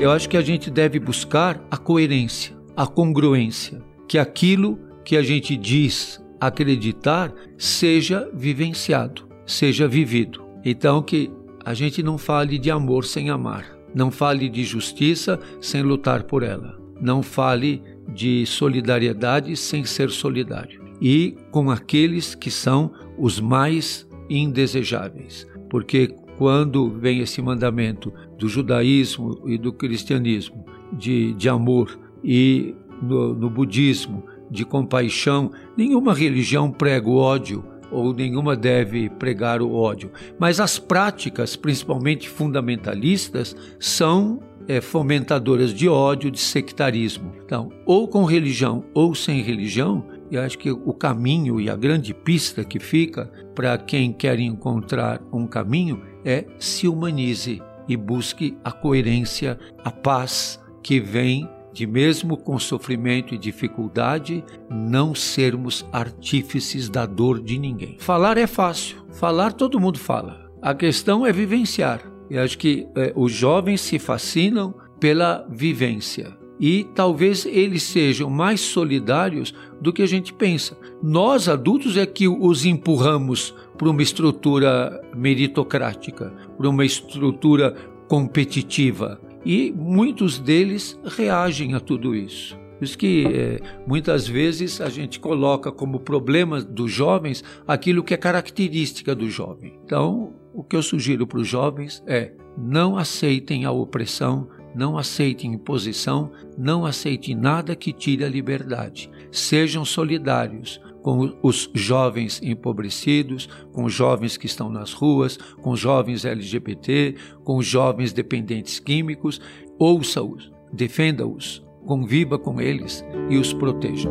Eu acho que a gente deve buscar a coerência, a congruência, que aquilo que a gente diz acreditar seja vivenciado, seja vivido. Então que a gente não fale de amor sem amar, não fale de justiça sem lutar por ela, não fale de solidariedade sem ser solidário e com aqueles que são os mais indesejáveis. Porque quando vem esse mandamento do judaísmo e do cristianismo de, de amor e no, no budismo de compaixão, nenhuma religião prega o ódio ou nenhuma deve pregar o ódio, mas as práticas, principalmente fundamentalistas, são é, fomentadoras de ódio, de sectarismo. Então, ou com religião ou sem religião, eu acho que o caminho e a grande pista que fica para quem quer encontrar um caminho é se humanize e busque a coerência, a paz que vem de mesmo com sofrimento e dificuldade, não sermos artífices da dor de ninguém. Falar é fácil, falar todo mundo fala. A questão é vivenciar. Eu acho que é, os jovens se fascinam pela vivência e talvez eles sejam mais solidários do que a gente pensa. Nós adultos é que os empurramos para uma estrutura meritocrática, para uma estrutura competitiva. E muitos deles reagem a tudo isso. Por isso que é, muitas vezes a gente coloca como problema dos jovens aquilo que é característica do jovem. Então, o que eu sugiro para os jovens é não aceitem a opressão, não aceitem imposição, não aceitem nada que tire a liberdade. Sejam solidários com os jovens empobrecidos, com os jovens que estão nas ruas, com os jovens LGBT, com os jovens dependentes químicos. Ouça-os, defenda-os, conviva com eles e os proteja.